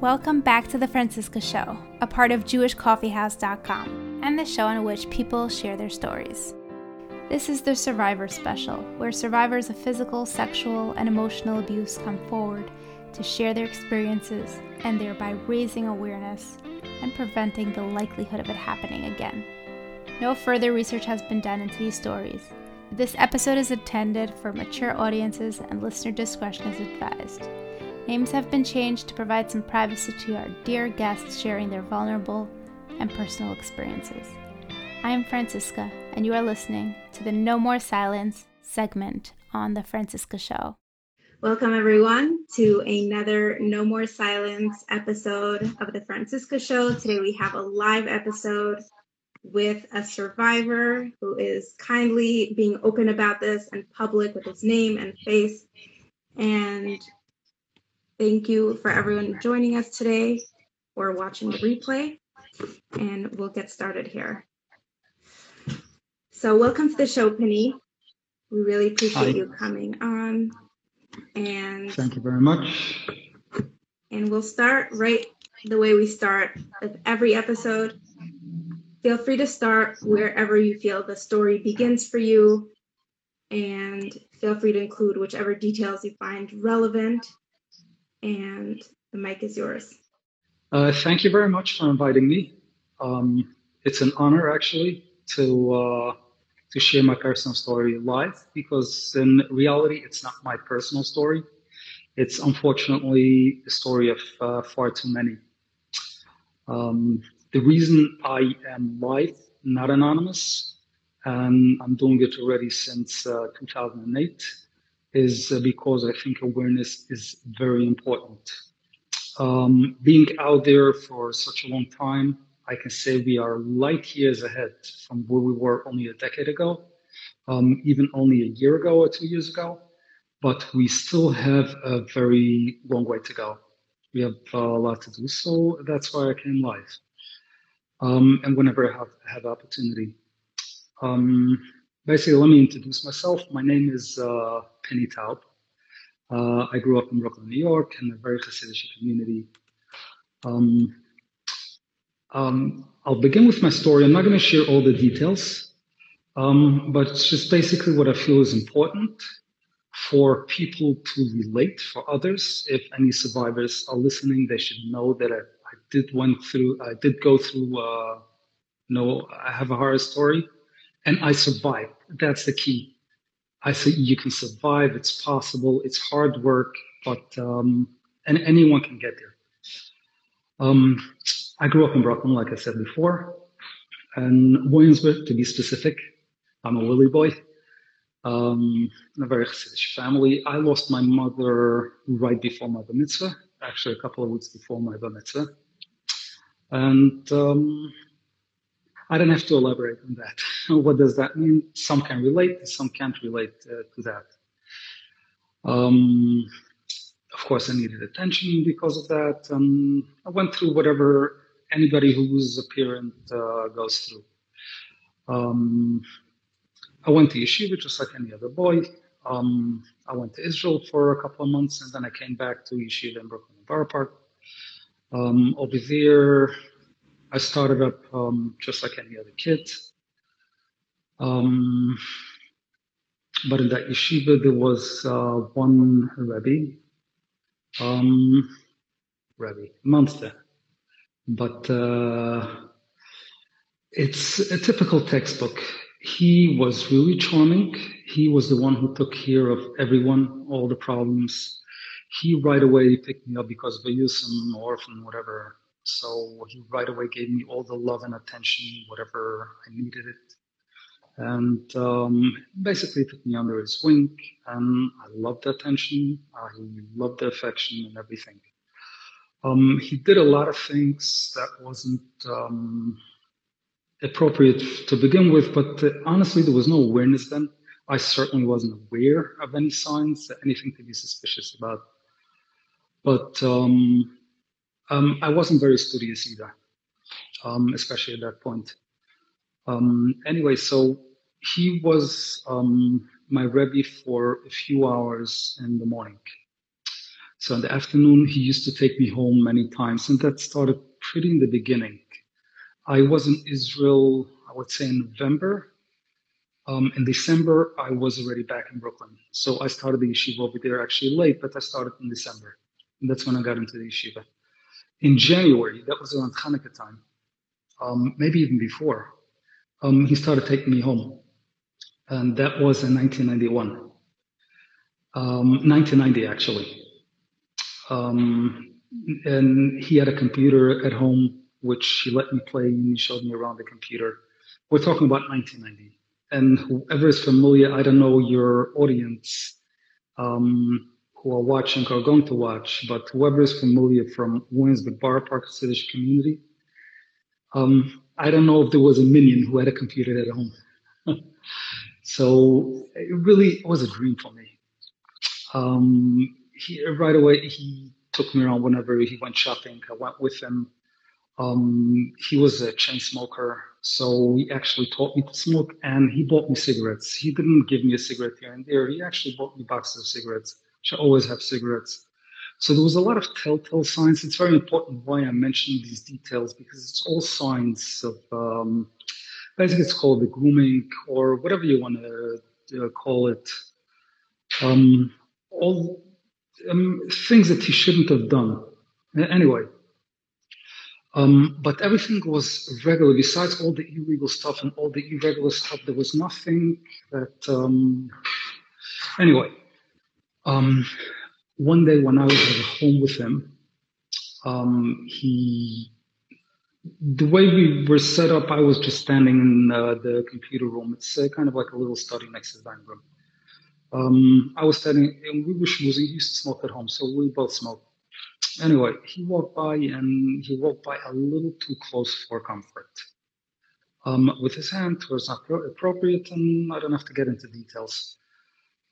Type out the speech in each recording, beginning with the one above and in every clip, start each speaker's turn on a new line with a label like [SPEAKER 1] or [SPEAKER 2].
[SPEAKER 1] Welcome back to the Franciska Show, a part of JewishCoffeehouse.com, and the show in which people share their stories. This is the Survivor Special, where survivors of physical, sexual, and emotional abuse come forward to share their experiences and thereby raising awareness and preventing the likelihood of it happening again. No further research has been done into these stories. This episode is intended for mature audiences and listener discretion is advised. Names have been changed to provide some privacy to our dear guests sharing their vulnerable and personal experiences. I am Franciska, and you are listening to the No More Silence segment on The Franciska Show.
[SPEAKER 2] Welcome, everyone, to another No More Silence episode of The Franciska Show. Today we have a live episode with a survivor who is kindly being open about this and public with his name and face. And Thank you for everyone joining us today or watching the replay. And we'll get started here. So, welcome to the show, Pinny. We really appreciate Hi. you coming on. And
[SPEAKER 3] thank you very much.
[SPEAKER 2] And we'll start right the way we start with every episode. Feel free to start wherever you feel the story begins for you. And feel free to include whichever details you find relevant and the mic is yours.
[SPEAKER 3] Uh, thank you very much for inviting me. Um, it's an honor actually to uh, to share my personal story live because in reality it's not my personal story. It's unfortunately the story of uh, far too many. Um, the reason I am live, not anonymous, and I'm doing it already since uh, 2008 is because I think awareness is very important. Um, being out there for such a long time, I can say we are light years ahead from where we were only a decade ago, um, even only a year ago or two years ago. But we still have a very long way to go. We have uh, a lot to do, so that's why I came live. Um, and whenever I have, have opportunity. Um, basically, let me introduce myself. My name is uh, Pinny Taub. Uh, I grew up in Brooklyn, New York, in a very Hasidic community. Um, um, I'll begin with my story. I'm not going to share all the details, um, but it's just basically what I feel is important for people to relate for others. If any survivors are listening, they should know that I, I did went through, I did go through, uh, know, I have a horror story and I survived. That's the key. I say you can survive. It's possible. It's hard work, but um, and anyone can get there. Um, I grew up in Brooklyn, like I said before, and Williamsburg, to be specific. I'm a Willie boy. Um, in a very Hasidic family. I lost my mother right before my bar mitzvah, actually a couple of weeks before my bar mitzvah, and um, I don't have to elaborate on that. what does that mean? Some can relate, some can't relate uh, to that. Um, of course, I needed attention because of that. Um, I went through whatever anybody who's a parent uh, goes through. Um, I went to yeshiva just like any other boy. Um, I went to Israel for a couple of months and then I came back to yeshiva in Brooklyn and Borough Park. Um, over there, I started up um, just like any other kid. Um, but in that yeshiva, there was uh, one Rebbe, um, monster. But uh, it's a typical textbook. He was really charming. He was the one who took care of everyone, all the problems. He right away picked me up because of a youth, orphan, whatever so he right away gave me all the love and attention, whatever I needed it. And um, basically took me under his wing. And I loved the attention. I loved the affection and everything. Um, he did a lot of things that wasn't um, appropriate to begin with, but uh, honestly, there was no awareness then. I certainly wasn't aware of any signs, anything to be suspicious about. But um, um, I wasn't very studious either, um, especially at that point. Um, anyway, so he was um, my Rebbe for a few hours in the morning. So in the afternoon, he used to take me home many times, and that started pretty in the beginning. I was in Israel, I would say in November. Um, in December, I was already back in Brooklyn. So I started the yeshiva over there actually late, but I started in December. And that's when I got into the yeshiva. In January, that was around Hanukkah time, um, maybe even before, um, he started taking me home. And that was in 1991. 1990, um, actually. Um, and he had a computer at home, which he let me play and he showed me around the computer. We're talking about 1990. And whoever is familiar, I don't know your audience um, who are watching or going to watch, but whoever is familiar from Williamsburg Borough Park City community, um, I don't know if there was a minyan who had a computer at home. so it really was a dream for me. Um, he, right away, he took me around whenever he went shopping. I went with him. Um, he was a chain smoker, so he actually taught me to smoke, and he bought me cigarettes. He didn't give me a cigarette here and there. He actually bought me boxes of cigarettes. I always have cigarettes. So there was a lot of telltale signs. It's very important why I'm mentioning these details because it's all signs of um, basically it's called the grooming or whatever you want to uh, call it. Um, all um, things that he shouldn't have done. Anyway, um, but everything was regular. Besides all the illegal stuff and all the irregular stuff, there was nothing that. Um, anyway, um, one day when I was at home with him, um, he, the way we were set up, I was just standing in uh, the computer room. It's uh, kind of like a little study next to the dining room. Um, I was standing, and we were schmoozing. He used to smoke at home, so we both smoked. Anyway, he walked by, and he walked by a little too close for comfort. Um, with his hand towards not appropriate, and I don't have to get into details.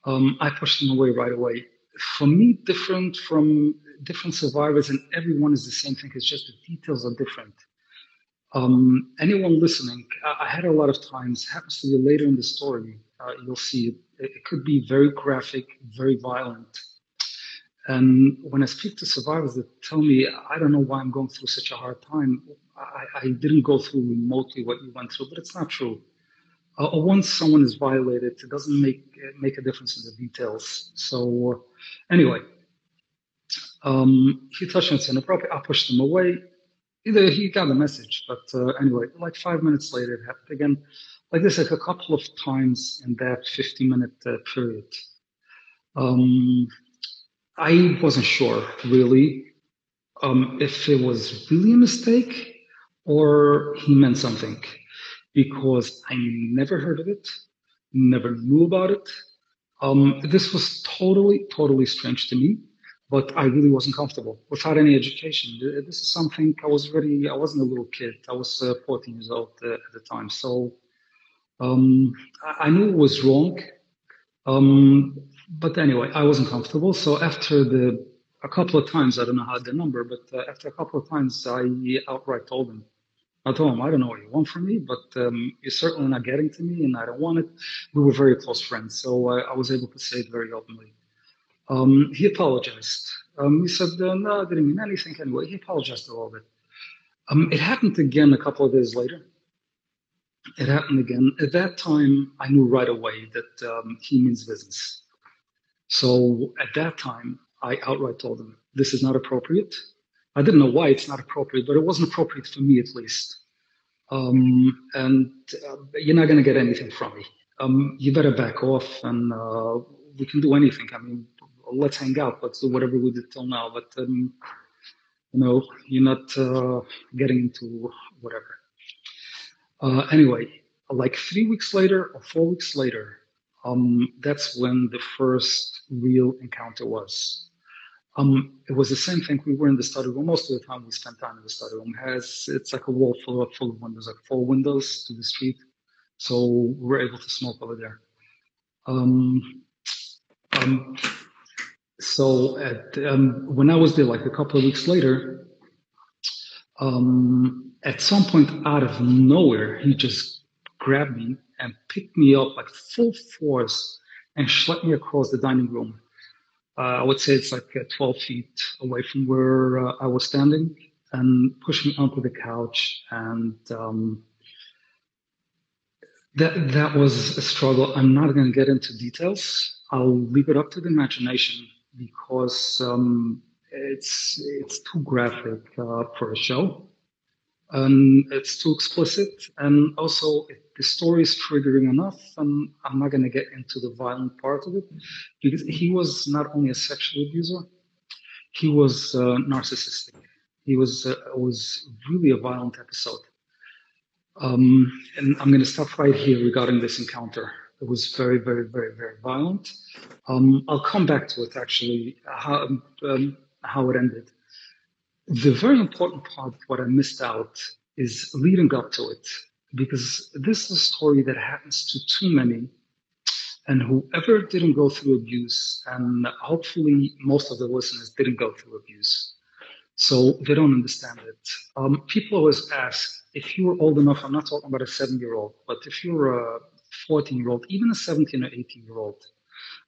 [SPEAKER 3] Um, I pushed them away right away for me, different from different survivors, and everyone is the same thing. It's just the details are different. Um, anyone listening, I, I, had a lot of times, happens to be later in the story, uh, you'll see it, it could be very graphic, very violent. And when I speak to survivors that tell me, I don't know why I'm going through such a hard time, I, I didn't go through remotely what you went through, but it's not true uh, once someone is violated, it doesn't make make a difference in the details. So uh, anyway, um, he touched on it's inappropriate. I pushed him away. Either he got the message, but uh, anyway, like five minutes later, it happened again. Like this, like a couple of times in that 15 minute uh, period. Um, I wasn't sure really um, if it was really a mistake or he meant something because I never heard of it, never knew about it. Um, this was totally, totally strange to me, but I really wasn't comfortable without any education. This is something I was really, I wasn't a little kid. I was uh, 14 years old uh, at the time. So um, I knew it was wrong. Um, but anyway, I wasn't comfortable. So after the, a couple of times, I don't know how the number, but uh, after a couple of times, I outright told him, I told him, I don't know what you want from me, but um, you're certainly not getting to me, and I don't want it. We were very close friends, so I, I was able to say it very openly. Um, he apologized. Um, he said, uh, no, I didn't mean anything anyway. He apologized a little bit. Um, it happened again a couple of days later. It happened again. At that time, I knew right away that um, he means business. So at that time, I outright told him, this is not appropriate. I didn't know why it's not appropriate, but it wasn't appropriate for me at least. Um, and uh, you're not going to get anything from me. Um, you better back off, and uh, we can do anything. I mean, let's hang out. Let's do whatever we did till now. But um, you know, you're not uh, getting into whatever. Uh, anyway, like three weeks later or four weeks later, um, that's when the first real encounter was. Um, it was the same thing. We were in the study room. Most of the time we spent time in the study room. It has it's like a wall full of full of windows, like four windows to the street. So we're able to smoke over there. Um, um, so at, um, when I was there, like a couple of weeks later, um, at some point out of nowhere, he just grabbed me and picked me up like full force and schlepped me across the dining room I would say it's like uh, 12 feet away from where uh, I was standing and pushing onto the couch. And um, that, that was a struggle. I'm not going to get into details. I'll leave it up to the imagination because um, it's, it's too graphic uh, for a show. And it's too explicit. And also, it the story is triggering enough, and I'm not going to get into the violent part of it because he was not only a sexual abuser, he was uh, narcissistic. He was uh, was really a violent episode. Um, and I'm going to stop right here regarding this encounter. It was very, very, very, very violent. Um, I'll come back to it actually, how, um, how it ended. The very important part, what I missed out, is leading up to it because this is a story that happens to too many. And whoever didn't go through abuse, and hopefully most of the listeners didn't go through abuse, so they don't understand it. Um, people always ask if you're old enough, I'm not talking about a seven year old, but if you're a 14 year old, even a 17 or 18 year old,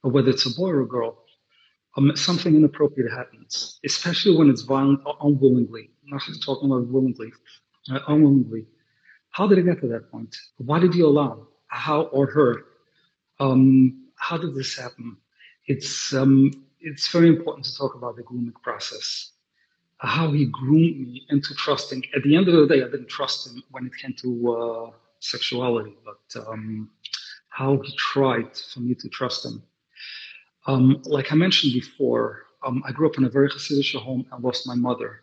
[SPEAKER 3] or whether it's a boy or a girl, um, something inappropriate happens, especially when it's violent or unwillingly. I'm not talking about willingly, uh, unwillingly. How did it get to that point? Why did you allow? How or her? Um, how did this happen? It's um, it's very important to talk about the grooming process. How he groomed me into trusting. At the end of the day, I didn't trust him when it came to uh, sexuality, but um, how he tried for me to trust him. Um, like I mentioned before, um, I grew up in a very Hasidic home and lost my mother.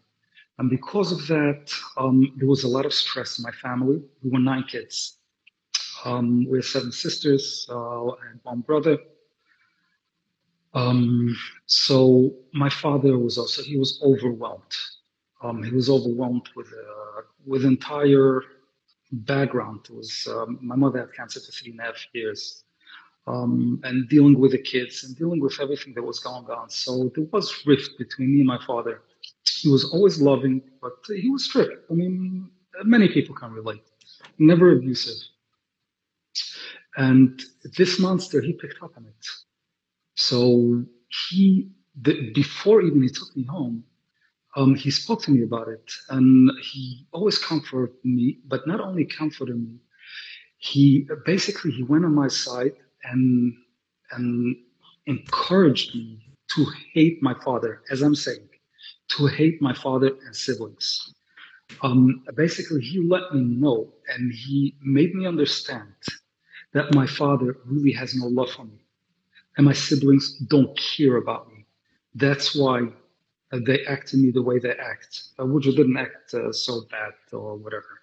[SPEAKER 3] And because of that, um, there was a lot of stress in my family. We were nine kids. Um, we had seven sisters uh, and one brother. Um, so my father was also he was overwhelmed. Um, he was overwhelmed with uh, with entire background. It was um, my mother had cancer for three and a half years. Um, and dealing with the kids and dealing with everything that was going on. So there was rift between me and my father. He was always loving, but he was strict. I mean, many people can relate. Never abusive. And this monster, he picked up on it. So he, the, before even he took me home, um, he spoke to me about it, and he always comforted me. But not only comforted me, he basically he went on my side and and encouraged me to hate my father, as I'm saying to hate my father and siblings. Um, basically, he let me know and he made me understand that my father really has no love for me and my siblings don't care about me. That's why uh, they act to me the way they act. Uh, Woodrow didn't act uh, so bad or whatever.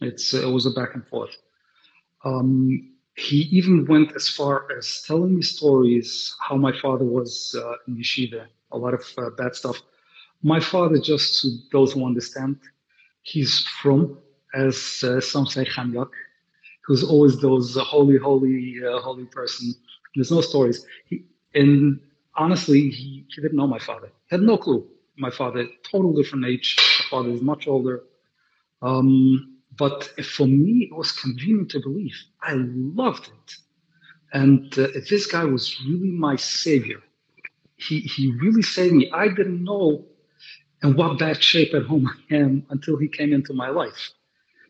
[SPEAKER 3] It's, uh, it was a back and forth. Um, he even went as far as telling me stories how my father was uh, in yeshiva, a lot of uh, bad stuff my father, just to those who understand, he's from, as uh, some say, Chanyak, who's always those uh, holy, holy, uh, holy person. There's no stories. He, and honestly, he, he didn't know my father. He had no clue. My father, total different age. My father is much older. Um, but for me, it was convenient to believe. I loved it. And uh, this guy was really my savior. He, he really saved me. I didn't know and what bad shape at home I am until he came into my life.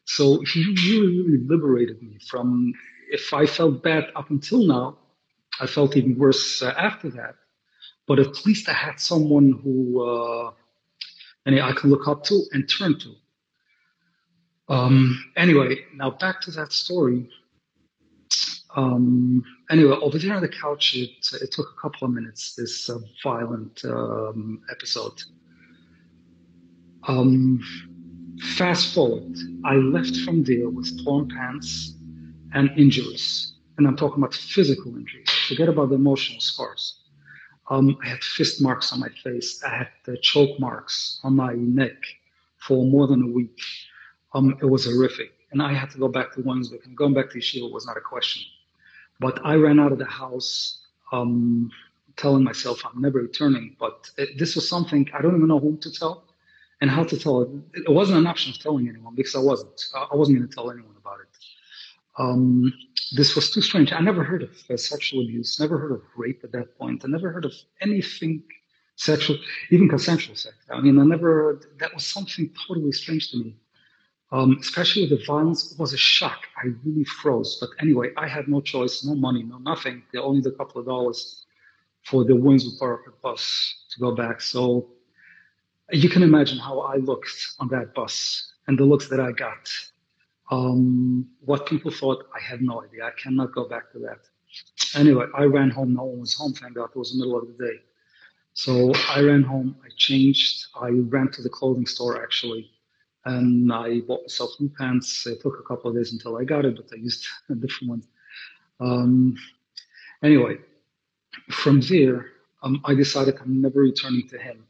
[SPEAKER 3] So he really, really liberated me from if I felt bad up until now, I felt even worse uh, after that. But at least I had someone who uh, I can look up to and turn to. Um, anyway, now back to that story. Um, anyway, over there on the couch, it, it took a couple of minutes, this uh, violent um, episode. Um, fast forward, I left from there with torn pants and injuries. And I'm talking about physical injuries. Forget about the emotional scars. Um, I had fist marks on my face. I had the choke marks on my neck for more than a week. Um, it was horrific. And I had to go back to Wednesday. And going back to Yeshiva was not a question. But I ran out of the house um, telling myself I'm never returning. But it, this was something I don't even know whom to tell and how to tell it. It wasn't an option of telling anyone because I wasn't. I wasn't going to tell anyone about it. Um, this was too strange. I never heard of uh, sexual abuse, never heard of rape at that point. I never heard of anything sexual, even consensual sex. I mean, I never, that was something totally strange to me. Um, especially the violence, was a shock. I really froze. But anyway, I had no choice, no money, no nothing. They only a couple of dollars for the Windsor Park bus to go back. So you can imagine how I looked on that bus and the looks that I got. Um, what people thought, I have no idea. I cannot go back to that. Anyway, I ran home. No one was home. Thank God. It was the middle of the day. So I ran home. I changed. I ran to the clothing store actually, and I bought myself new pants. It took a couple of days until I got it, but I used a different one. Um, anyway, from there, um, I decided I'm never returning to him.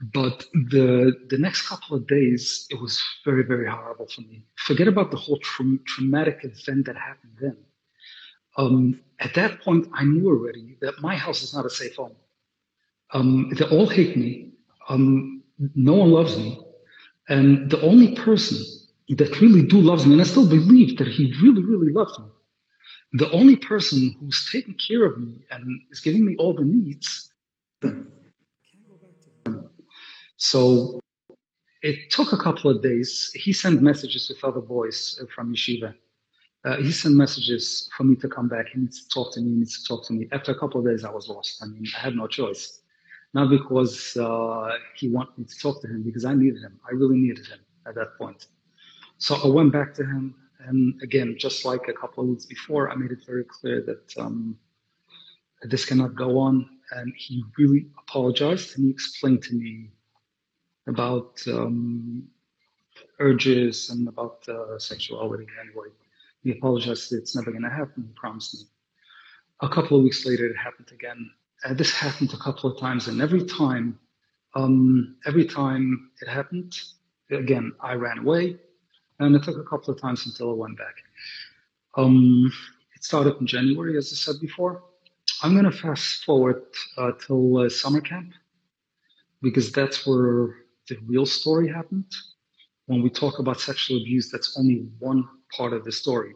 [SPEAKER 3] But the the next couple of days, it was very very horrible for me. Forget about the whole tra- traumatic event that happened then. Um, at that point, I knew already that my house is not a safe home. Um, they all hate me. Um, no one loves me, and the only person that really do loves me, and I still believe that he really really loves me. The only person who's taking care of me and is giving me all the needs so it took a couple of days. He sent messages with other boys uh, from yeshiva. Uh, he sent messages for me to come back. He needs to talk to me. He needs to talk to me. After a couple of days, I was lost. I mean, I had no choice. Not because uh, he wanted me to talk to him, because I needed him. I really needed him at that point. So I went back to him. And again, just like a couple of weeks before, I made it very clear that um, this cannot go on. And he really apologized and he explained to me about um, urges and about uh, sexuality anyway. He apologized it's never going to happen. He promised me. A couple of weeks later, it happened again. And this happened a couple of times, and every time, um, every time it happened, again, I ran away, and it took a couple of times until I went back. Um, it started in January, as I said before. I'm going to fast forward uh, till uh, summer camp because that's where the real story happened. When we talk about sexual abuse, that's only one part of the story.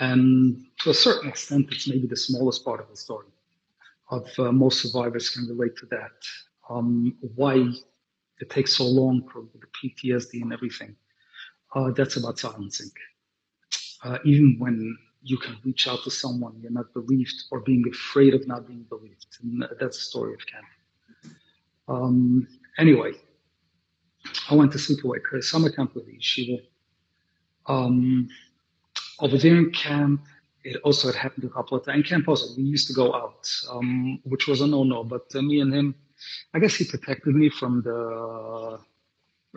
[SPEAKER 3] And to a certain extent, it's maybe the smallest part of the story. Of uh, most survivors can relate to that. Um, why it takes so long for the PTSD and everything. Uh, that's about silencing. Uh, even when you can reach out to someone, you're not believed or being afraid of not being believed. And that's the story of Ken. Um, anyway, I went to sleepaway summer camp with the yeshiva. Um, over there in camp, it also had happened a couple of times. In camp also, we used to go out, um, which was a no-no. But uh, me and him, I guess he protected me from the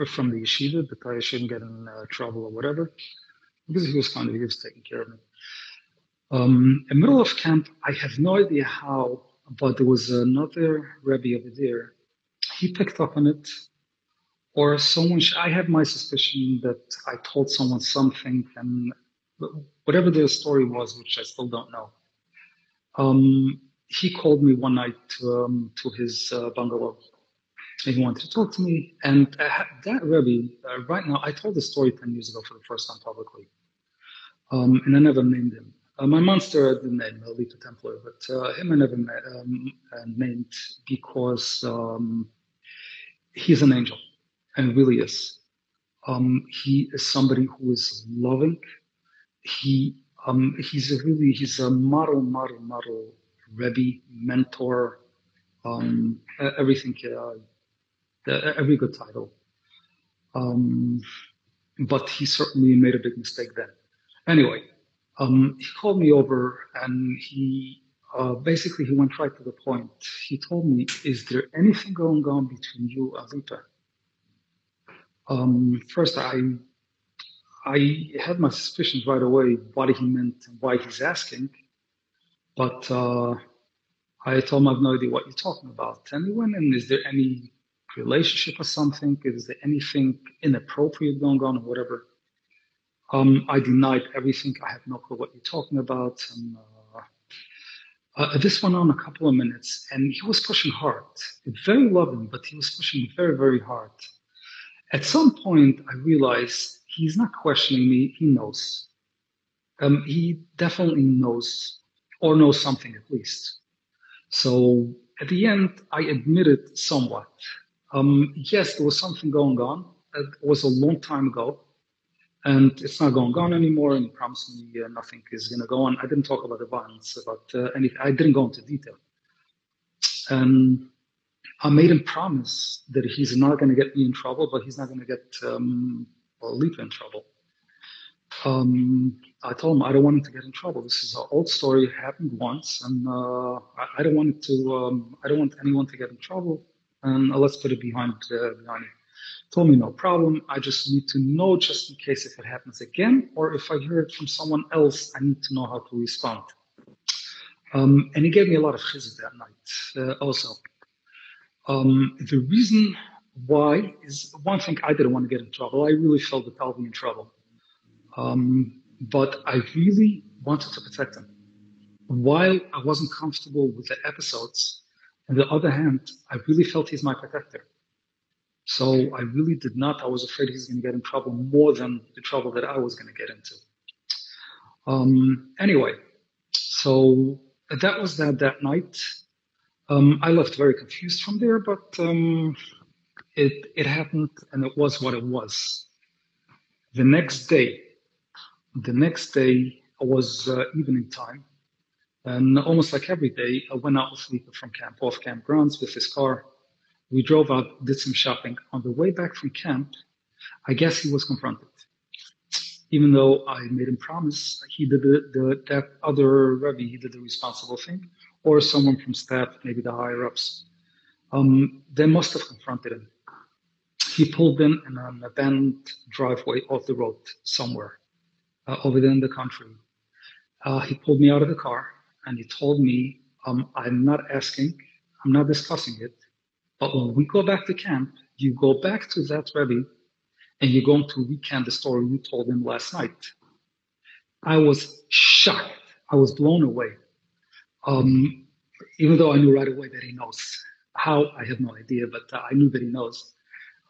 [SPEAKER 3] from the yeshiva that I shouldn't get in uh, trouble or whatever, because he was kind of he was taking care of me. Um, in the middle of camp, I have no idea how, but there was another Rebbe over there. He picked up on it or someone i have my suspicion that i told someone something and whatever the story was which i still don't know. Um, he called me one night to, um, to his uh, bungalow and he wanted to talk to me. And uh, that Rebbe, uh, right now i told the story 10 years ago for the first time publicly. Um, and i never named him. Uh, my monster I didn't name Lito Templar, but uh, him I never um, uh, named because um, he's an angel and really is. Um, he is somebody who is loving. He um, he's a really he's a model model model Rebbe mentor. Um, everything uh, every good title. Um, but he certainly made a big mistake then. Anyway, um, he called me over and he uh, basically he went right to the point. He told me, "Is there anything going on between you and Lipa?" Um, first, I I had my suspicions right away what he meant and why he's asking, but uh, I told him I have no idea what you're talking about. And is there any relationship or something? Is there anything inappropriate going on or whatever? Um, I denied everything. I have no clue what you're talking about. And uh, uh, this went on a couple of minutes, and he was pushing hard. Very loving, but he was pushing very, very hard. At some point, I realized he's not questioning me, he knows. Um, he definitely knows, or knows something at least. So at the end, I admitted somewhat. Um, yes, there was something going on. It was a long time ago, and it's not going on anymore. And he promised me uh, nothing is going to go on. I didn't talk about the violence, about uh, anything. I didn't go into detail. And I made him promise that he's not going to get me in trouble, but he's not going to get um, Lipa in trouble. Um, I told him I don't want him to get in trouble. This is an old story. It happened once, and uh, I, I, don't want it to. Um, I don't want anyone to get in trouble. And uh, let's put it behind uh, behind me. Told me no problem. I just need to know just in case if it happens again, or if I hear it from someone else, I need to know how to respond. Um, and he gave me a lot of chizuk that night uh, also. Um, the reason why is one thing I didn't want to get in trouble. I really felt that I'll be in trouble. Um, but I really wanted to protect him. While I wasn't comfortable with the episodes, on the other hand, I really felt he's my protector. So I really did not, I was afraid he's going to get in trouble more than the trouble that I was going to get into. Um, anyway, so that was that that night. Um, I left very confused from there, but um, it it happened and it was what it was. The next day, the next day I was uh, evening time, and almost like every day, I went out with Lipa from camp, off campgrounds with his car. We drove out, did some shopping. On the way back from camp, I guess he was confronted. Even though I made him promise, he did the, the that other Rebbe, he did the responsible thing, or someone from staff, maybe the higher ups. Um, they must have confronted him. He pulled in in an abandoned driveway off the road somewhere uh, over in the country. Uh, he pulled me out of the car and he told me, um, I'm not asking, I'm not discussing it, but when we go back to camp, you go back to that Rebbe and you're going to recount the story you told him last night. I was shocked. I was blown away. Um, even though I knew right away that he knows. How, I have no idea, but uh, I knew that he knows.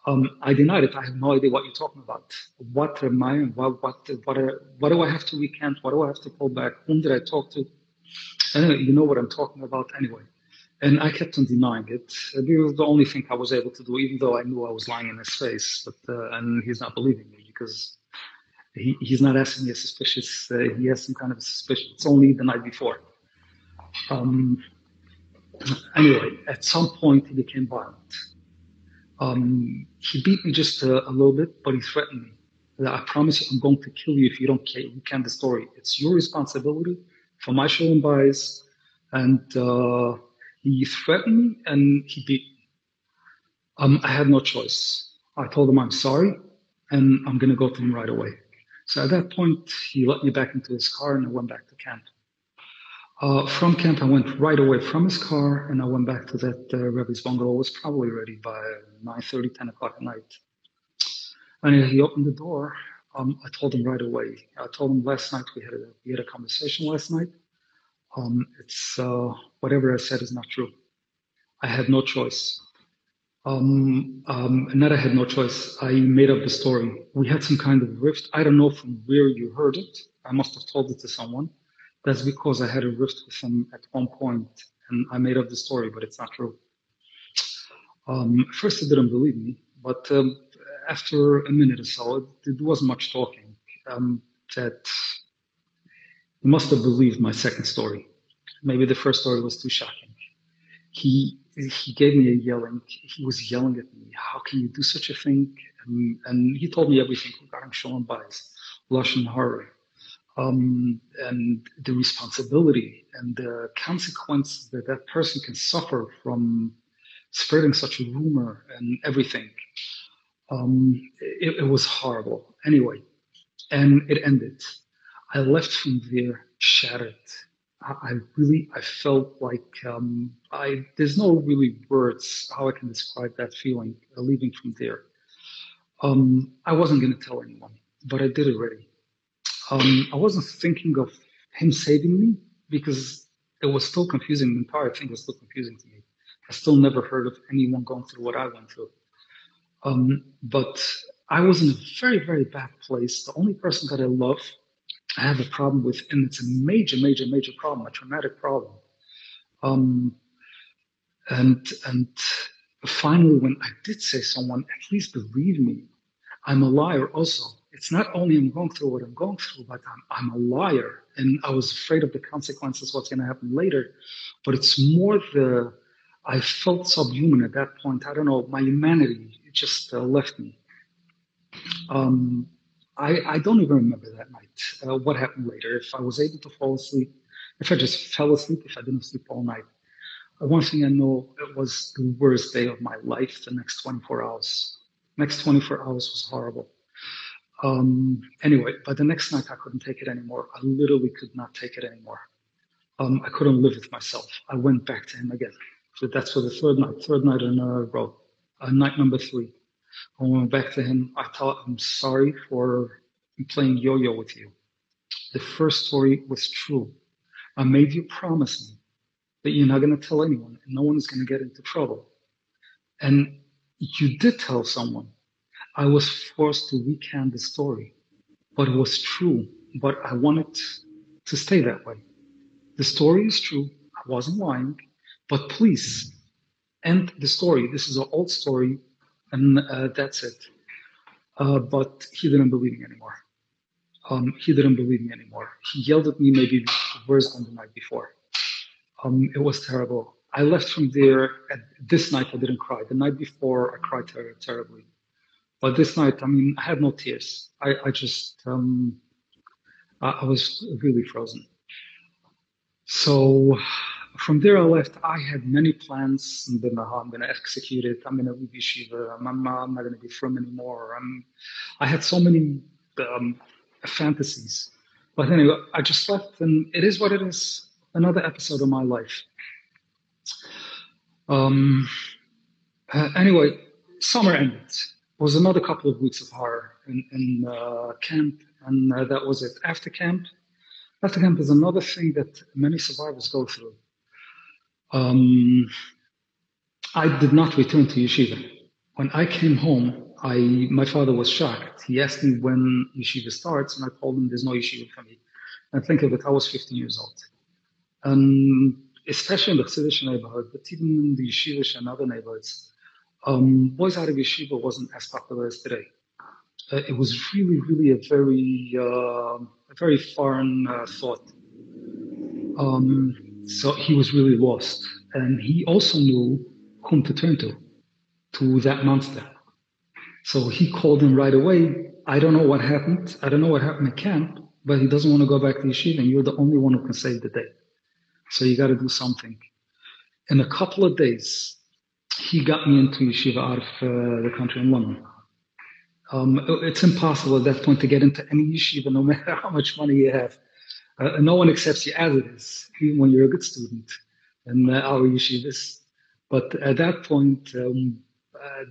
[SPEAKER 3] Um, I denied it. I have no idea what you're talking about. What am I? What what what, are, what do I have to recant? What do I have to pull back? Whom did I talk to? Anyway, you know what I'm talking about anyway. And I kept on denying it. It was the only thing I was able to do, even though I knew I was lying in his face. But uh, and he's not believing me because he, he's not asking me a suspicious. Uh, he has some kind of a suspicion. It's only the night before. Um, anyway, at some point he became violent. Um, he beat me just a, a, little bit, but he threatened me. that I promise you, I'm going to kill you if you don't recant the story. It's your responsibility for my shalom bayis. And uh, he threatened me and he beat me. Um, I had no choice. I told him I'm sorry and I'm going to go to him right away. So at that point, he let me back into his car and I went back to camp. Uh, from camp, I went right away from his car and I went back to that uh, Rebbe's bungalow. It was probably ready by 9.30, 10 o'clock at night. And he opened the door. Um, I told him right away. I told him last night we had a, we had a conversation last night. Um, it's uh, whatever I said is not true. I had no choice. Um, um, not I had no choice. I made up the story. We had some kind of rift. I don't know from where you heard it. I must have told it to someone. That's because I had a rift with him at one point and I made up the story, but it's not true. Um, first, he didn't believe me, but um, after a minute or so, it, it wasn't much talking. Um, that he must have believed my second story. Maybe the first story was too shocking. He he gave me a yelling. He was yelling at me. How can you do such a thing? And, and he told me everything regarding Shalom Bayis, Lashon Hara, um, and the responsibility and the consequence that that person can suffer from spreading such a rumor and everything. Um, it, it, was horrible. Anyway, and it ended. I left from there shattered. I, really, I felt like um, I. There's no really words how I can describe that feeling uh, leaving from there. Um, I wasn't going to tell anyone, but I did it already. Um, I wasn't thinking of him saving me because it was still confusing. The entire thing was still confusing to me. I still never heard of anyone going through what I went through. Um, but I was in a very, very bad place. The only person that I love I have a problem with, and it's a major, major, major problem, a traumatic problem. Um, and and finally, when I did say someone, at least believe me, I'm a liar. Also, it's not only I'm going through what I'm going through, but I'm I'm a liar, and I was afraid of the consequences, what's going to happen later. But it's more the I felt subhuman at that point. I don't know, my humanity it just uh, left me. Um, I, I don't even remember that night, uh, what happened later. If I was able to fall asleep, if I just fell asleep, if I didn't sleep all night. Uh, one thing I know, it was the worst day of my life, the next 24 hours. Next 24 hours was horrible. Um, anyway, by the next night I couldn't take it anymore. I literally could not take it anymore. Um, I couldn't live with myself. I went back to him again. So that's for the third night, third night in a row. Uh, night number three. I went back to him. I thought, I'm sorry for playing yo-yo with you. The first story was true. I made you promise me that you're not going to tell anyone and no one is going to get into trouble. And you did tell someone. I was forced to recant the story, but it was true. But I wanted to stay that way. The story is true. I wasn't lying, but please end the story. This is an old story and uh, that's it. Uh, but he didn't believe me anymore. Um, he didn't believe me anymore. He yelled at me maybe worse than the night before. Um, it was terrible. I left from there. At this night, I didn't cry. The night before, I cried ter- terribly. But this night, I mean, I had no tears. I, I just, um, I, I was really frozen. So from there I left. I had many plans. I'm gonna, I'm gonna execute it. I'm gonna leave yeshiva. I'm, I'm, not gonna be from anymore. I'm, I had so many um, fantasies. But anyway, I just left, and it is what it is. Another episode of my life. Um, uh, anyway, summer ended. Was another couple of weeks of horror in, in uh, camp, and uh, that was it. After camp, after camp is another thing that many survivors go through. Um, I did not return to yeshiva. When I came home, I my father was shocked. He asked me when yeshiva starts, and I told him there's no yeshiva for me. And think of it, I was 15 years old. Um, especially in the Chassidish neighborhood, but even in the yeshivish and other neighborhoods, um, boys out of yeshiva wasn't as popular as today. Uh, it was really, really a very, uh, a very foreign uh, thought. Um, so he was really lost. And he also knew whom to turn to, to that monster. So he called him right away. I don't know what happened. I don't know what happened at camp, but he doesn't want to go back to yeshiva, and you're the only one who can save the day. So you got to do something. In a couple of days, he got me into yeshiva out of uh, the country in London. Um, it's impossible at that point to get into any yeshiva, no matter how much money you have. Uh, no one accepts you as it is, even when you're a good student in uh, our yeshivas. But at that point, um, uh,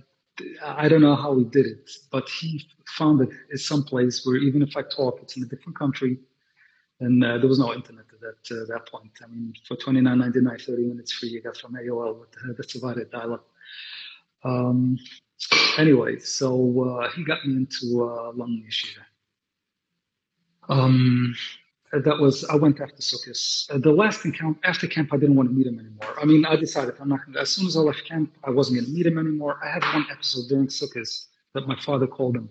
[SPEAKER 3] I don't know how he did it, but he found it at some place where even if I talk, it's in a different country, and uh, there was no internet at that uh, that point. I mean, for 29.99, 30 minutes free, you got from AOL with uh, the divided dial-up. Um, anyway, so uh, he got me into uh, London Yeshiva. Um, that was I went after Sukkot. Uh, the last encounter after camp, I didn't want to meet him anymore. I mean, I decided I'm not. As soon as I left camp, I wasn't going to meet him anymore. I had one episode during Sukkot that my father called him,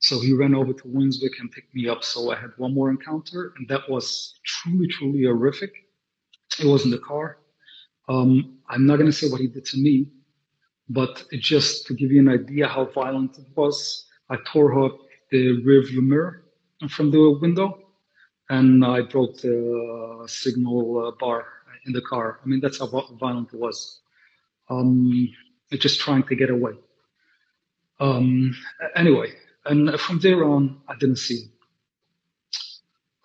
[SPEAKER 3] so he ran over to Winswick and picked me up. So I had one more encounter, and that was truly, truly horrific. It was in the car. Um, I'm not going to say what he did to me, but just to give you an idea how violent it was, I tore up the rearview mirror from the window and I broke the signal uh, bar in the car. I mean, that's how violent it was. Um, just trying to get away. Um, anyway, and from there on, I didn't see.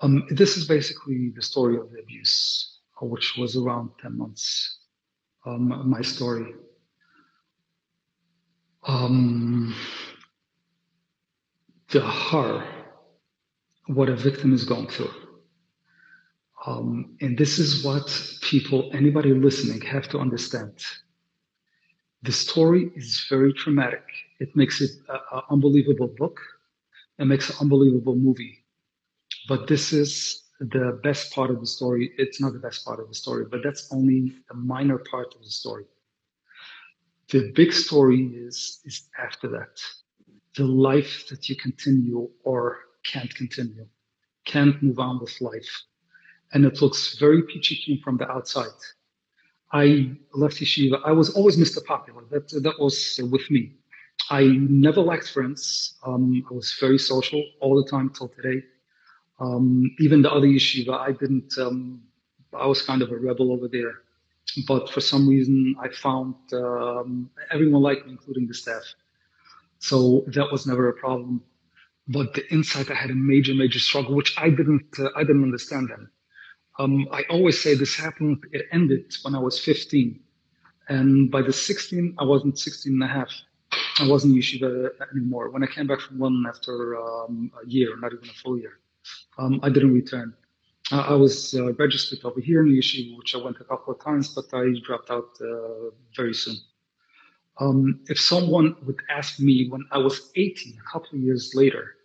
[SPEAKER 3] Um, this is basically the story of the abuse, which was around 10 months. Um, my story. Um, the horror what a victim is going through. Um, and this is what people, anybody listening, have to understand. The story is very traumatic. It makes it an unbelievable book. It makes an unbelievable movie. But this is the best part of the story. It's not the best part of the story, but that's only a minor part of the story. The big story is, is after that. The life that you continue or can't continue, can't move on with life. And it looks very peachy keen from the outside. I left yeshiva. I was always Mr. Popular. That, that was with me. I never lacked friends. Um, I was very social all the time till today. Um, even the other yeshiva, I didn't, um, I was kind of a rebel over there. But for some reason, I found um, everyone liked me, including the staff. So that was never a problem. But the inside, I had a major, major struggle, which I didn't, uh, I didn't understand then. Um, I always say this happened, it ended when I was 15. And by the 16, I wasn't 16 and a half. I wasn't yeshiva anymore. When I came back from London after um, a year, not even a full year, um, I didn't return. Uh, I was uh, registered over here in the yeshiva, which I went a couple of times, but I dropped out uh, very soon. Um, if someone would ask me when I was 18, a couple of years later,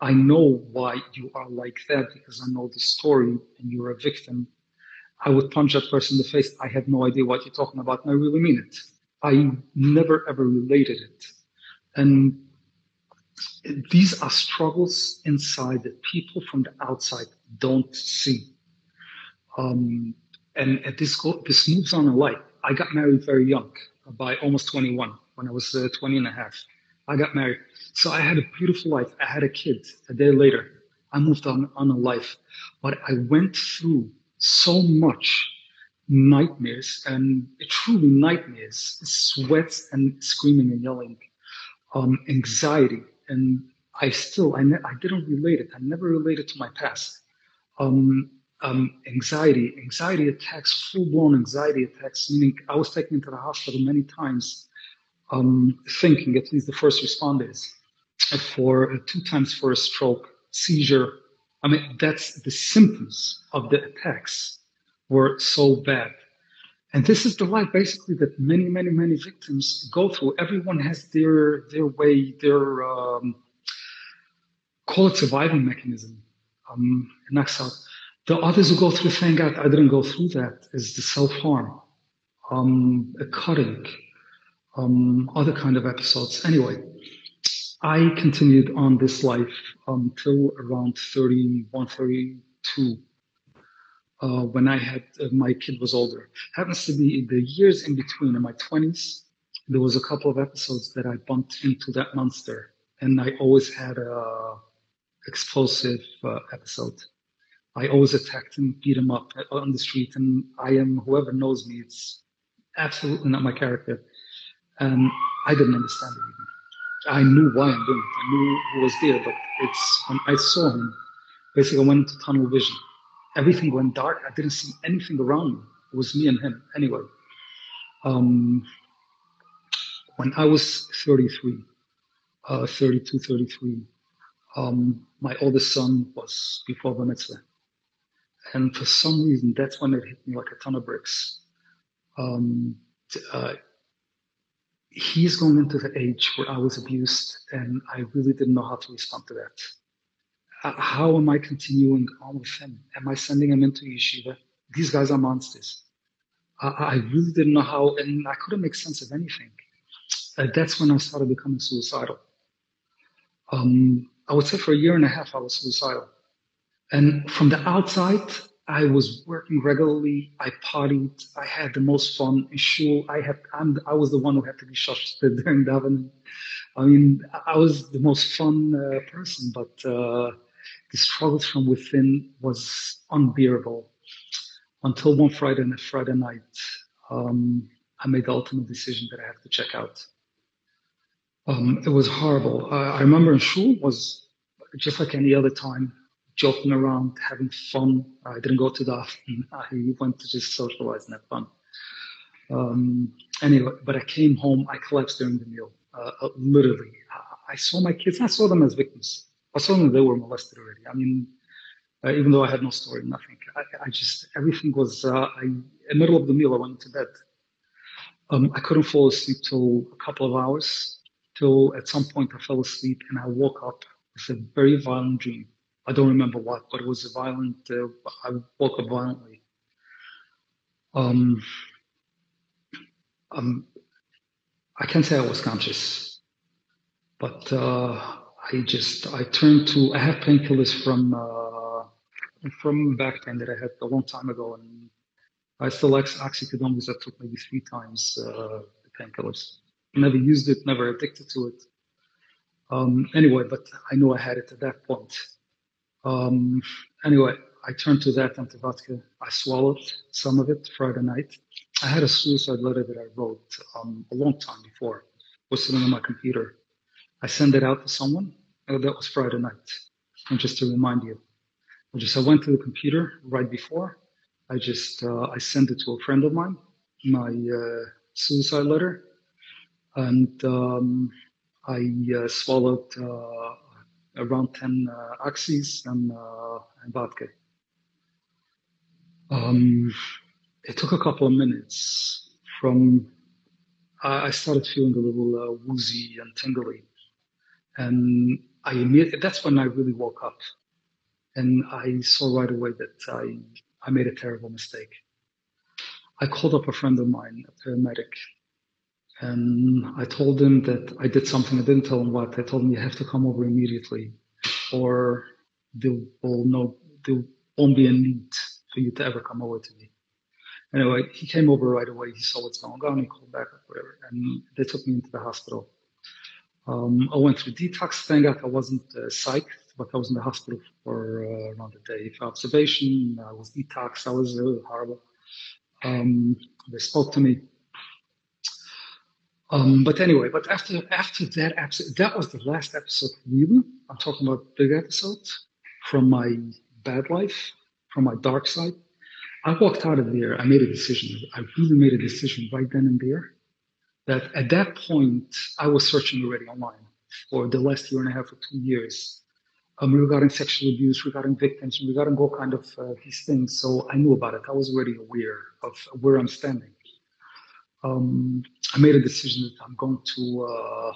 [SPEAKER 3] I know why you are like that because I know the story and you're a victim. I would punch that person in the face. I have no idea what you're talking about, and I really mean it. I never ever related it. And these are struggles inside that people from the outside don't see. Um, and, at this go, this moves on in life. I got married very young, by almost 21, when I was uh, 20 and a half. I got married. So I had a beautiful life. I had a kid a day later. I moved on, on a life. But I went through so much nightmares and truly nightmares, sweats and screaming and yelling, um, anxiety. And I still, I, ne- I didn't relate it. I never related to my past. Um, um, anxiety, anxiety attacks, full blown anxiety attacks, meaning I was taken into the hospital many times, um, thinking, at least the first responders, for uh, two times for a stroke, seizure. I mean, that's the symptoms of the attacks were so bad. And this is the life basically that many, many, many victims go through. Everyone has their their way, their um, call it survival mechanism. Um, knocks out. The others who go through, thank God I didn't go through that, is the self-harm, um, cutting, um, other kind of episodes. Anyway, I continued on this life until around 31, 32 uh, when I had uh, my kid was older. Happens to be the years in between in my 20s. There was a couple of episodes that I bumped into that monster, and I always had a explosive uh, episode. I always attacked him, beat him up on the street, and I am whoever knows me. It's absolutely not my character, and I didn't understand it. Even. I knew why I'm doing it. I knew who was there, but it's when I saw him. Basically, I went into tunnel vision everything went dark. I didn't see anything around me. It was me and him. Anyway, um, when I was 33, uh, 32, 33, um, my oldest son was before the mitzvah. And for some reason, that's when it hit me like a ton of bricks. Um, uh, he's going into the age where I was abused, and I really didn't know how to respond to that how am I continuing on with him? Am I sending him into yeshiva? These guys are monsters. I, I really didn't know how, and I couldn't make sense of anything. Uh, that's when I started becoming suicidal. Um, I would say for a year and a half, I was suicidal. And from the outside, I was working regularly. I partied. I had the most fun in shul. I had, I'm, I was the one who had to be shushed during davening. I mean, I was the most fun uh, person, but uh, the struggle from within was unbearable until one Friday and a Friday night, um, I made the ultimate decision that I have to check out. Um, it was horrible. Uh, I remember in shul was just like any other time, joking around, having fun. I didn't go to the I went to just socialize and have fun. Um, anyway, but I came home, I collapsed during the meal, uh, uh literally. I saw my kids, I saw them as victims. As they were molested already. I mean, uh, even though I had no story, nothing. I, I just everything was. Uh, I in the middle of the meal, I went to bed. Um, I couldn't fall asleep till a couple of hours. Till at some point I fell asleep and I woke up with a very violent dream. I don't remember what, but it was a violent. Uh, I woke up violently. Um, um, I can't say I was conscious, but uh, I just I turned to I have painkillers from uh, from back then that I had a long time ago, and I still like oxycodone because I took maybe three times uh, the painkillers. Never used it, never addicted to it. Um, anyway, but I knew I had it at that point. Um, anyway, I turned to that antivodka. I swallowed some of it Friday night. I had a suicide letter that I wrote um, a long time before. Was sitting on my computer. I sent it out to someone. Oh, that was Friday night. And just to remind you, I just I went to the computer right before. I just uh, I sent it to a friend of mine, my uh, suicide letter, and um, I uh, swallowed uh, around ten uh, oxys and uh, and vodka. Um, it took a couple of minutes from I started feeling a little uh, woozy and tingly, and I immediately that's when I really woke up, and I saw right away that I I made a terrible mistake. I called up a friend of mine, a paramedic, and I told him that I did something. I didn't tell him what. I told him you have to come over immediately, or there will no there won't be a need for you to ever come over to me anyway, he came over right away. He saw what's going on. He called back whatever, and they took me into the hospital. Um, I went through detox. Thank God I wasn't uh, psyched, but I was in the hospital for uh, around a day for observation. I was detox. I was really horrible. Um, they spoke to me. Um, but anyway, but after after that episode, that was the last episode. Really, I'm talking about big episodes from my bad life, from my dark side. I walked out of there. I made a decision. I really made a decision right then and there that at that point I was searching already online for the last year and a half or two years um, regarding sexual abuse, regarding victims, regarding all kind of uh, these things. So I knew about it. I was already aware of where I'm standing. Um, I made a decision that I'm going to uh,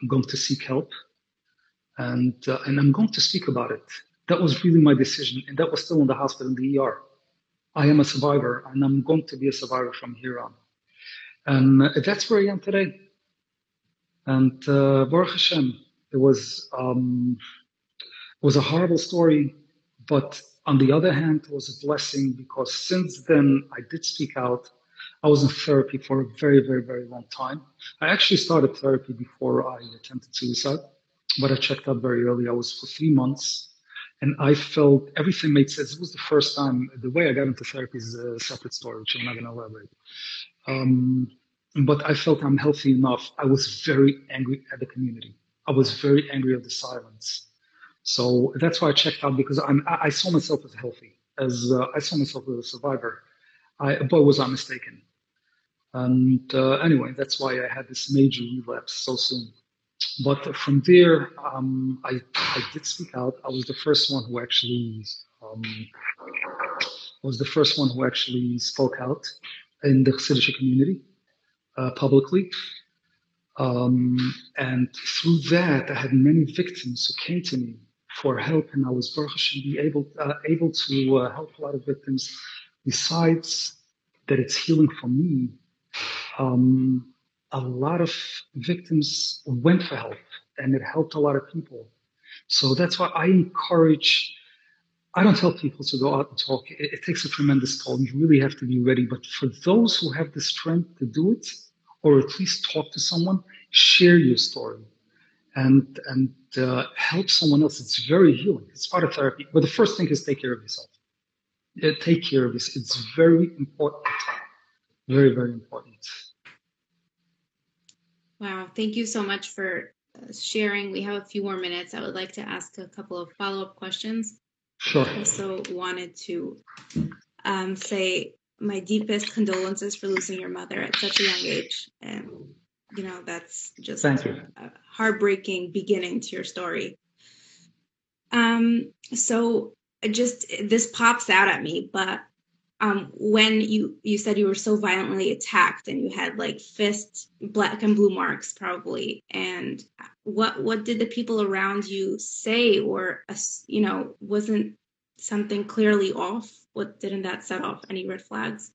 [SPEAKER 3] I'm going to seek help, and uh, and I'm going to speak about it. That was really my decision, and that was still in the hospital in the ER. I am a survivor and I'm going to be a survivor from here on. And that's where I am today. And uh, Baruch Hashem, it was, um, it was a horrible story, but on the other hand, it was a blessing because since then I did speak out. I was in therapy for a very, very, very long time. I actually started therapy before I attempted suicide, but I checked out very early. I was for three months and I felt everything made sense. It was the first time. The way I got into therapy is a separate story, which I'm not going to elaborate. Um, but I felt I'm healthy enough. I was very angry at the community. I was very angry at the silence. So that's why I checked out because I'm, I saw myself as healthy, as uh, I saw myself as a survivor. I, boy, was I mistaken. And uh, anyway, that's why I had this major relapse so soon. But from there, um, I, I did speak out. I was the first one who actually um, was the first one who actually spoke out in the Hasidic community uh, publicly. Um, and through that, I had many victims who came to me for help, and I was Baruch Hashem, able uh, able to uh, help a lot of victims. Besides that, it's healing for me. Um, a lot of victims went for help and it helped a lot of people. So that's why I encourage, I don't tell people to go out and talk. It, it, takes a tremendous toll. You really have to be ready. But for those who have the strength to do it, or at least talk to someone, share your story and, and uh, help someone else. It's very healing. It's part of therapy. But the first thing is take care of yourself. Uh, take care of this. It's very important. Very, very important.
[SPEAKER 2] Wow. Thank you so much for uh, sharing. We have a few more minutes. I would like to ask a couple of follow up questions.
[SPEAKER 3] Sure.
[SPEAKER 2] I also wanted to um, say my deepest condolences for losing your mother at such a young age. And, you know, that's just
[SPEAKER 3] Thank you.
[SPEAKER 2] a heartbreaking beginning to your story. Um, so just this pops out at me, but um, when you you said you were so violently attacked and you had like fist black and blue marks probably. And what what did the people around you say or you know wasn't something clearly off? What didn't that set off any red flags?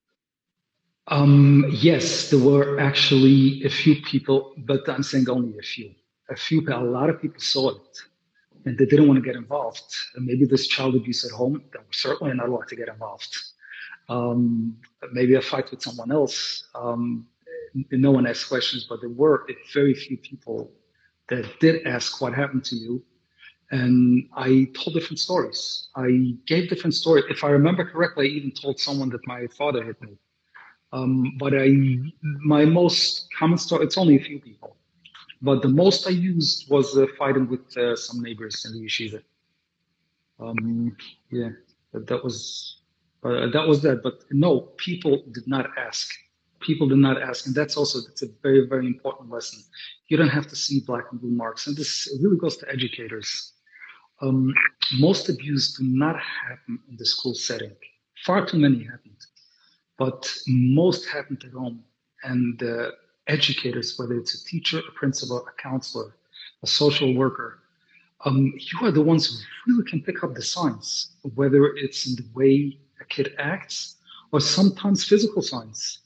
[SPEAKER 3] Um, yes there were actually a few people but i'm saying only a few. A few a lot of people saw it and they didn't want to get involved. And maybe this child abuse at home they were certainly not allowed to get involved um, maybe a fight with someone else um, no one asked questions but there were very few people that did ask what happened to you. And I told different stories. I gave different stories. If I remember correctly, I even told someone that my father hit me. Um, but I, my most common story, it's only a few people, but the most I used was uh, fighting with uh, some neighbors in the yeshiva. Um, yeah, that, that was, uh, that was that. But no, people did not ask people did not ask. And that's also, that's a very, very important lesson. You don't have to see black and blue marks. And this really goes to educators. Um, most abuse do not happen in the school setting. Far too many happened, but most happened at home. And uh, educators, whether it's a teacher, a principal, a counselor, a social worker, um, you are the ones who really can pick up the signs, whether it's in the way kid acts or sometimes physical signs.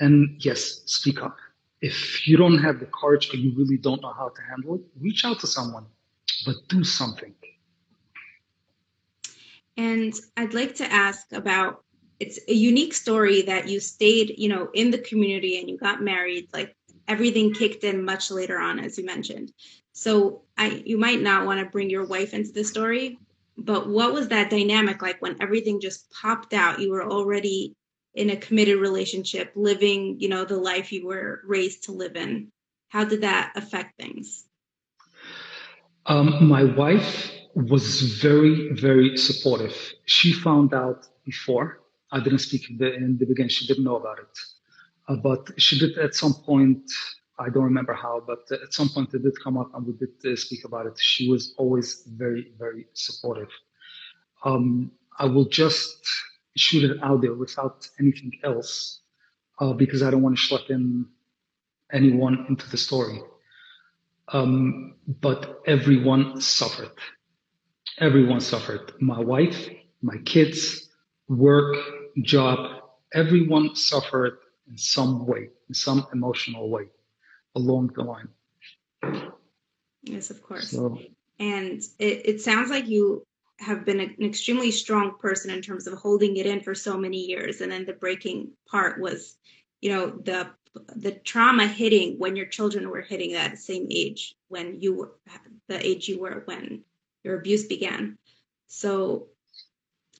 [SPEAKER 3] And yes, speak up. If you don't have the courage or you really don't know how to handle it, reach out to someone, but do something.
[SPEAKER 2] And I'd like to ask about it's a unique story that you stayed, you know, in the community and you got married, like everything kicked in much later on, as you mentioned. So I you might not want to bring your wife into the story, but what was that dynamic like when everything just popped out? You were already in a committed relationship, living, you know, the life you were raised to live in? How did that affect things?
[SPEAKER 3] Um, my wife was very, very supportive. She found out before. I didn't speak in the, in the beginning. She didn't know about it. Uh, but she did at some point, I don't remember how, but at some point it did come up and we did uh, speak about it. She was always very, very supportive. Um, I will just shoot it out there without anything else uh, because I don't want to schlep in anyone into the story. Um, but everyone suffered. Everyone suffered. My wife, my kids, work, job, everyone suffered in some way, in some emotional way along the line.
[SPEAKER 2] Yes, of course. So, and it, it sounds like you have been an extremely strong person in terms of holding it in for so many years and then the breaking part was you know the the trauma hitting when your children were hitting that same age when you were the age you were when your abuse began so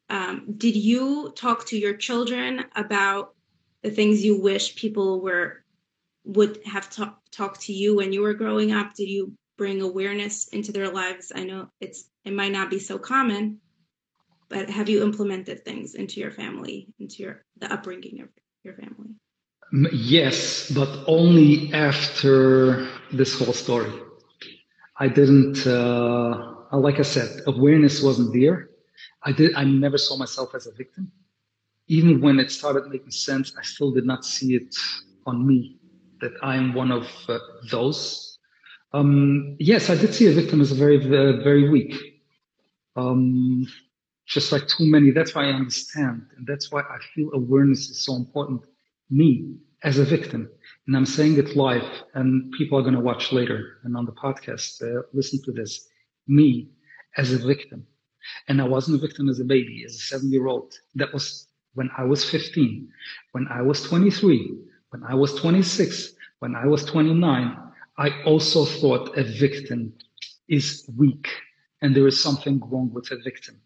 [SPEAKER 2] um, did you talk to your children about the things you wish people were would have ta- talked to you when you were growing up did you bring awareness into their lives i know it's it might not be so common, but have you implemented things into your family, into your the upbringing of your family?
[SPEAKER 3] Yes, but only after this whole story. I didn't, uh, like I said, awareness wasn't there. I did. I never saw myself as a victim. Even when it started making sense, I still did not see it on me that I am one of uh, those. Um, yes, I did see a victim as a very, very, very weak um, just like too many. That's why I understand. And that's why I feel awareness is so important. Me as a victim. And I'm saying it live and people are going to watch later and on the podcast, uh, listen to this. Me as a victim. And I wasn't a victim as a baby, as a seven year old. That was when I was 15, when I was 23, when I was 26, when I was 29. I also thought a victim is weak and there is something wrong with a victim.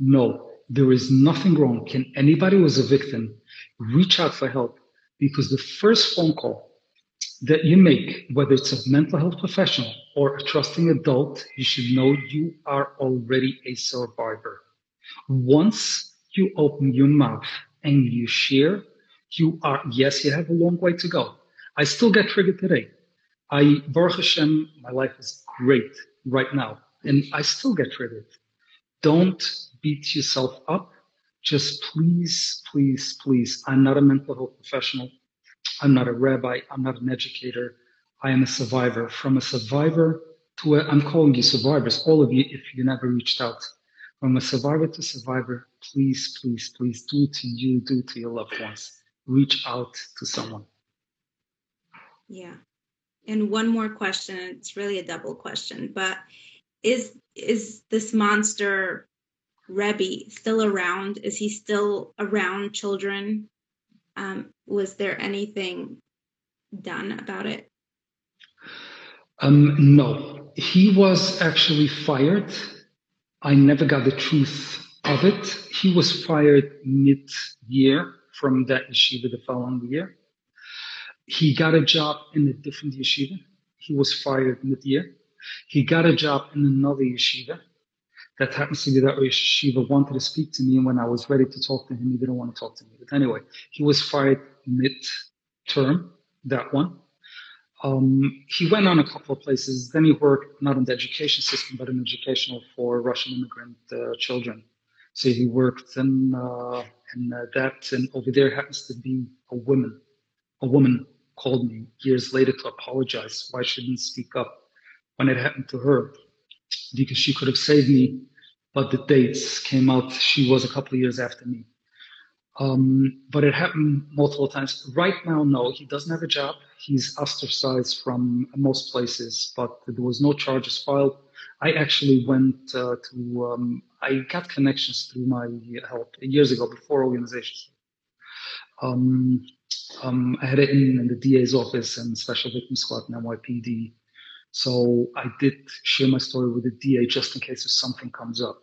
[SPEAKER 3] No, there is nothing wrong. Can anybody who is a victim reach out for help? Because the first phone call that you make, whether it's a mental health professional or a trusting adult, you should know you are already a survivor. Once you open your mouth and you share, you are, yes, you have a long way to go. I still get triggered today. I, Baruch Hashem, my life is great right now and I still get triggered. Don't beat yourself up. Just please, please, please. I'm not a mental health professional. I'm not a rabbi. I'm not an educator. I am a survivor. From a survivor to I'm calling you survivors, all of you, if you never reached out, from a survivor to survivor, please, please, please do to you, do to your loved ones. Reach out to someone.
[SPEAKER 2] Yeah. And one more question, it's really a double question, but is is this monster Rebbe still around? Is he still around children? Um, was there anything done about it?
[SPEAKER 3] Um, no, he was actually fired. I never got the truth of it. He was fired mid year from that yeshiva the following year. He got a job in a different yeshiva. He was fired mid year. He got a job in another yeshiva. That happens to be that yeshiva wanted to speak to me, and when I was ready to talk to him, he didn't want to talk to me. But anyway, he was fired mid term, that one. Um, he went on a couple of places. Then he worked not in the education system, but in educational for Russian immigrant uh, children. So he worked in, uh, in uh, that, and over there happens to be a woman. A woman called me years later to apologize why she didn't speak up when it happened to her, because she could have saved me. But the dates came out. She was a couple of years after me. Um, but it happened multiple times. Right now, no, he doesn't have a job. He's ostracized from most places, but there was no charges filed. I actually went uh, to, um, I got connections through my help years ago before organizations. Um, um, I had it in, the DA's office and Special Victim Squad and NYPD. So I did share my story with the DA just in case if something comes up.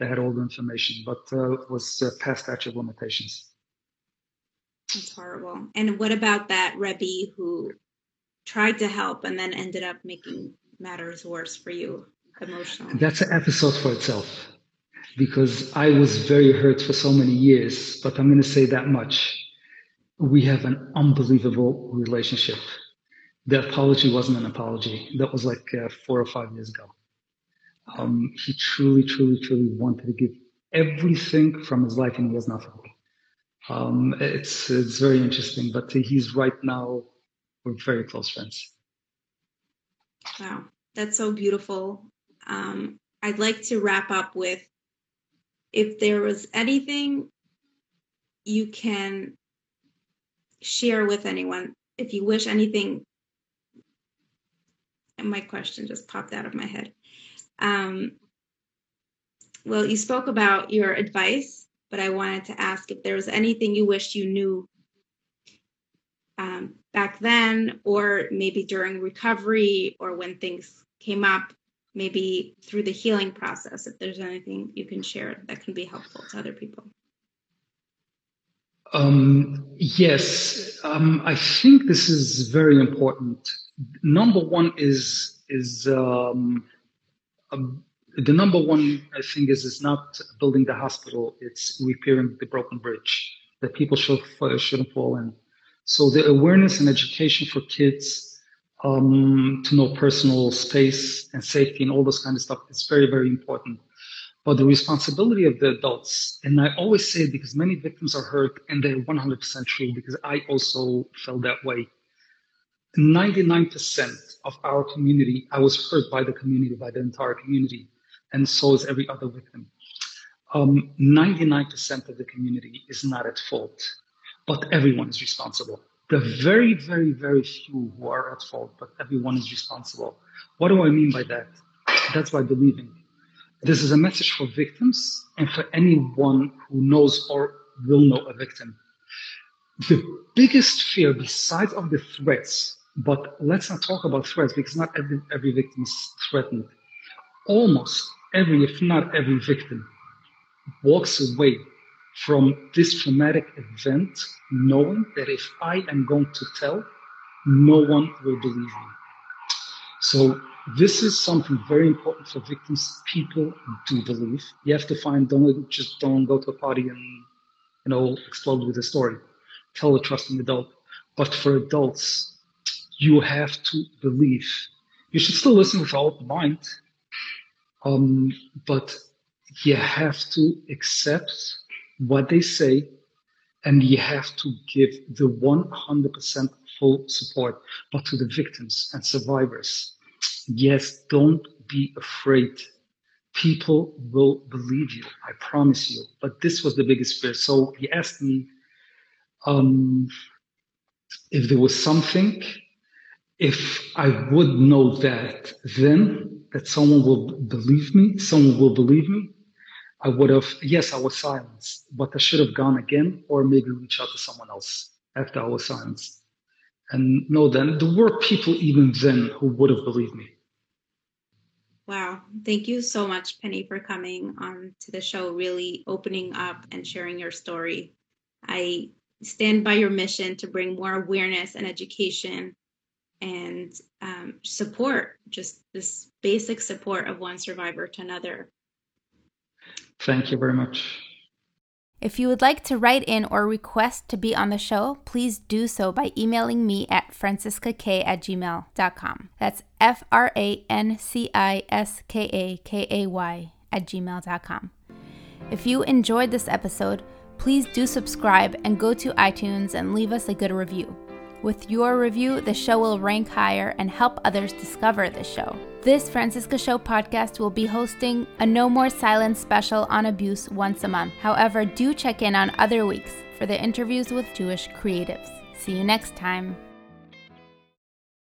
[SPEAKER 3] They had all the information, but uh, it was uh, past statute of limitations.
[SPEAKER 2] That's horrible. And what about that Rebbe who tried to help and then ended up making matters worse for you
[SPEAKER 3] That's an episode for itself because I was very hurt for so many years, but I'm going to say that much. We have an unbelievable relationship. The apology wasn't an apology. That was like uh, four or five years ago. Um, he truly, truly, truly wanted to give everything from his life and he has nothing. Um, it's it's very interesting, but he's right now we're very close friends.
[SPEAKER 2] Wow, that's so beautiful. Um, I'd like to wrap up with if there was anything you can share with anyone, if you wish anything. And my question just popped out of my head. Um, well, you spoke about your advice but I wanted to ask if there was anything you wished you knew um, back then, or maybe during recovery, or when things came up, maybe through the healing process, if there's anything you can share that can be helpful to other people.
[SPEAKER 3] Um, yes, um, I think this is very important. Number one is is um, the number one thing is is not building the hospital; it's repairing the broken bridge that people should shouldn't fall in. So the awareness and education for kids um, to know personal space and safety and all those kind of stuff is very very important. But the responsibility of the adults, and I always say it because many victims are hurt, and they're 100% true because I also felt that way. 99% of our community, I was hurt by the community, by the entire community and so is every other victim. Um, 99% of the community is not at fault, but everyone is responsible. The very, very, very few who are at fault, but everyone is responsible. What do I mean by that? That's why believing. This is a message for victims and for anyone who knows or will know a victim. The biggest fear, besides of the threats, but let's not talk about threats because not every, every victim is threatened. Almost every, if not every victim, walks away from this traumatic event knowing that if I am going to tell, no one will believe me. So this is something very important for victims. People do believe. You have to find, don't just don't go to a party and, you know, explode with a story. Tell a trusting adult. But for adults, you have to believe. You should still listen with an open mind um, but you have to accept what they say and you have to give the 100% full support, but to the victims and survivors. yes, don't be afraid. People will believe you. I promise you. But this was the biggest fear. So he asked me um, if there was something, if I would know that then that someone will believe me, someone will believe me, I would have, yes, I was silenced, but I should have gone again or maybe reach out to someone else after I was silenced. And no, then there were people even then who would have believed me.
[SPEAKER 4] Wow. Thank you so much, Pinny, for coming on to the show, really opening up and sharing your story. I stand by your mission to bring more awareness and education and um, support, just this basic support of one survivor to another.
[SPEAKER 3] Thank you very much.
[SPEAKER 2] If you would like to write in or request to be on the show, please do so by emailing me at franciskakay at gmail.com. That's F R A N C I S K A K A Y at gmail.com. If you enjoyed this episode, please do subscribe and go to iTunes and leave us a good review. With your review, the show will rank higher and help others discover the show. This Franciska Show podcast will be hosting a No More Silence special on abuse once a month. However, do check in on other weeks for the interviews with Jewish creatives. See you next time.